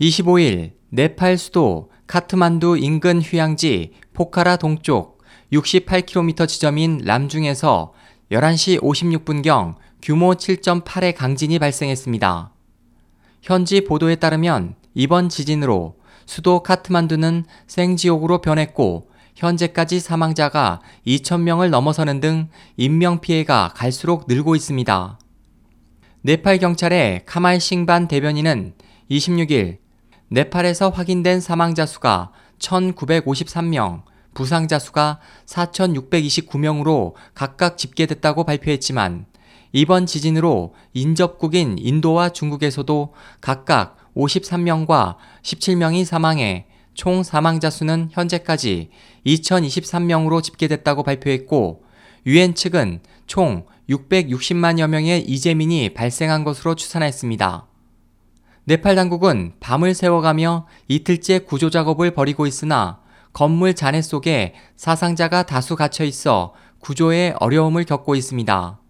25일 네팔 수도 카트만두 인근 휴양지 포카라 동쪽 68km 지점인 람중에서 11시 56분경 규모 7.8의 강진이 발생했습니다. 현지 보도에 따르면 이번 지진으로 수도 카트만두는 생지옥으로 변했고 현재까지 사망자가 2,000명을 넘어서는 등 인명피해가 갈수록 늘고 있습니다. 네팔 경찰의 카말 싱반 대변인은 26일 네팔에서 확인된 사망자 수가 1,953명, 부상자 수가 4,629명으로 각각 집계됐다고 발표했지만 이번 지진으로 인접국인 인도와 중국에서도 각각 53명과 17명이 사망해 총 사망자 수는 현재까지 2023명으로 집계됐다고 발표했고 유엔 측은 총 660만여 명의 이재민이 발생한 것으로 추산했습니다. 네팔 당국은 밤을 새워가며 이틀째 구조 작업을 벌이고 있으나 건물 잔해 속에 사상자가 다수 갇혀 있어 구조에 어려움을 겪고 있습니다.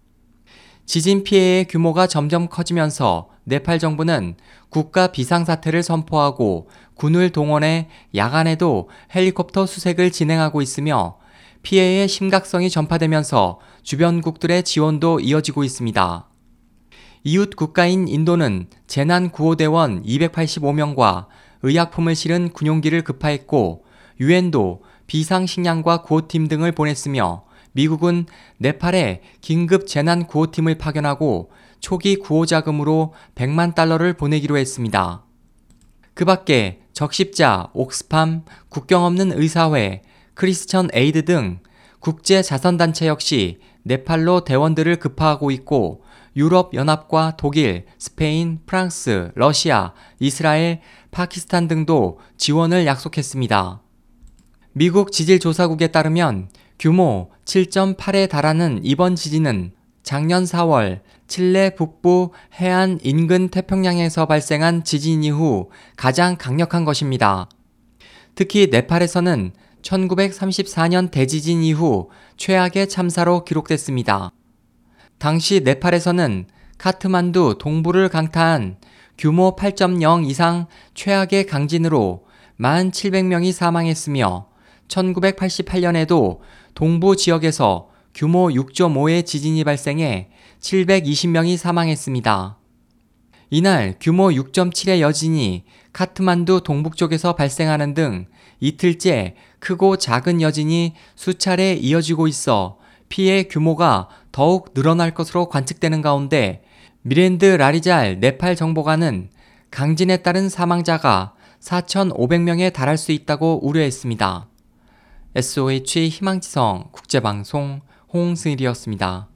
지진 피해의 규모가 점점 커지면서 네팔 정부는 국가 비상사태를 선포하고 군을 동원해 야간에도 헬리콥터 수색을 진행하고 있으며 피해의 심각성이 전파되면서 주변국들의 지원도 이어지고 있습니다. 이웃 국가인 인도는 재난 구호대원 285명과 의약품을 실은 군용기를 급파했고 유엔도 비상식량과 구호팀 등을 보냈으며 미국은 네팔에 긴급 재난 구호팀을 파견하고 초기 구호 자금으로 100만 달러를 보내기로 했습니다. 그 밖에 적십자, 옥스팜, 국경 없는 의사회, 크리스천 에이드 등 국제 자선단체 역시 네팔로 대원들을 급파하고 있고 유럽 연합과 독일, 스페인, 프랑스, 러시아, 이스라엘, 파키스탄 등도 지원을 약속했습니다. 미국 지질조사국에 따르면 규모 7.8에 달하는 이번 지진은 작년 4월 칠레 북부 해안 인근 태평양에서 발생한 지진 이후 가장 강력한 것입니다. 특히 네팔에서는 1934년 대지진 이후 최악의 참사로 기록됐습니다. 당시 네팔에서는 카트만두 동부를 강타한 규모 8.0 이상 최악의 강진으로 1,700명이 사망했으며 1988년에도 동부 지역에서 규모 6.5의 지진이 발생해 720명이 사망했습니다. 이날 규모 6.7의 여진이 카트만두 동북쪽에서 발생하는 등 이틀째 크고 작은 여진이 수차례 이어지고 있어 피해 규모가 더욱 늘어날 것으로 관측되는 가운데 미랜드 라리잘 네팔 정보관은 강진에 따른 사망자가 4,500명에 달할 수 있다고 우려했습니다. SOH 희망지성 국제방송 홍승일이었습니다.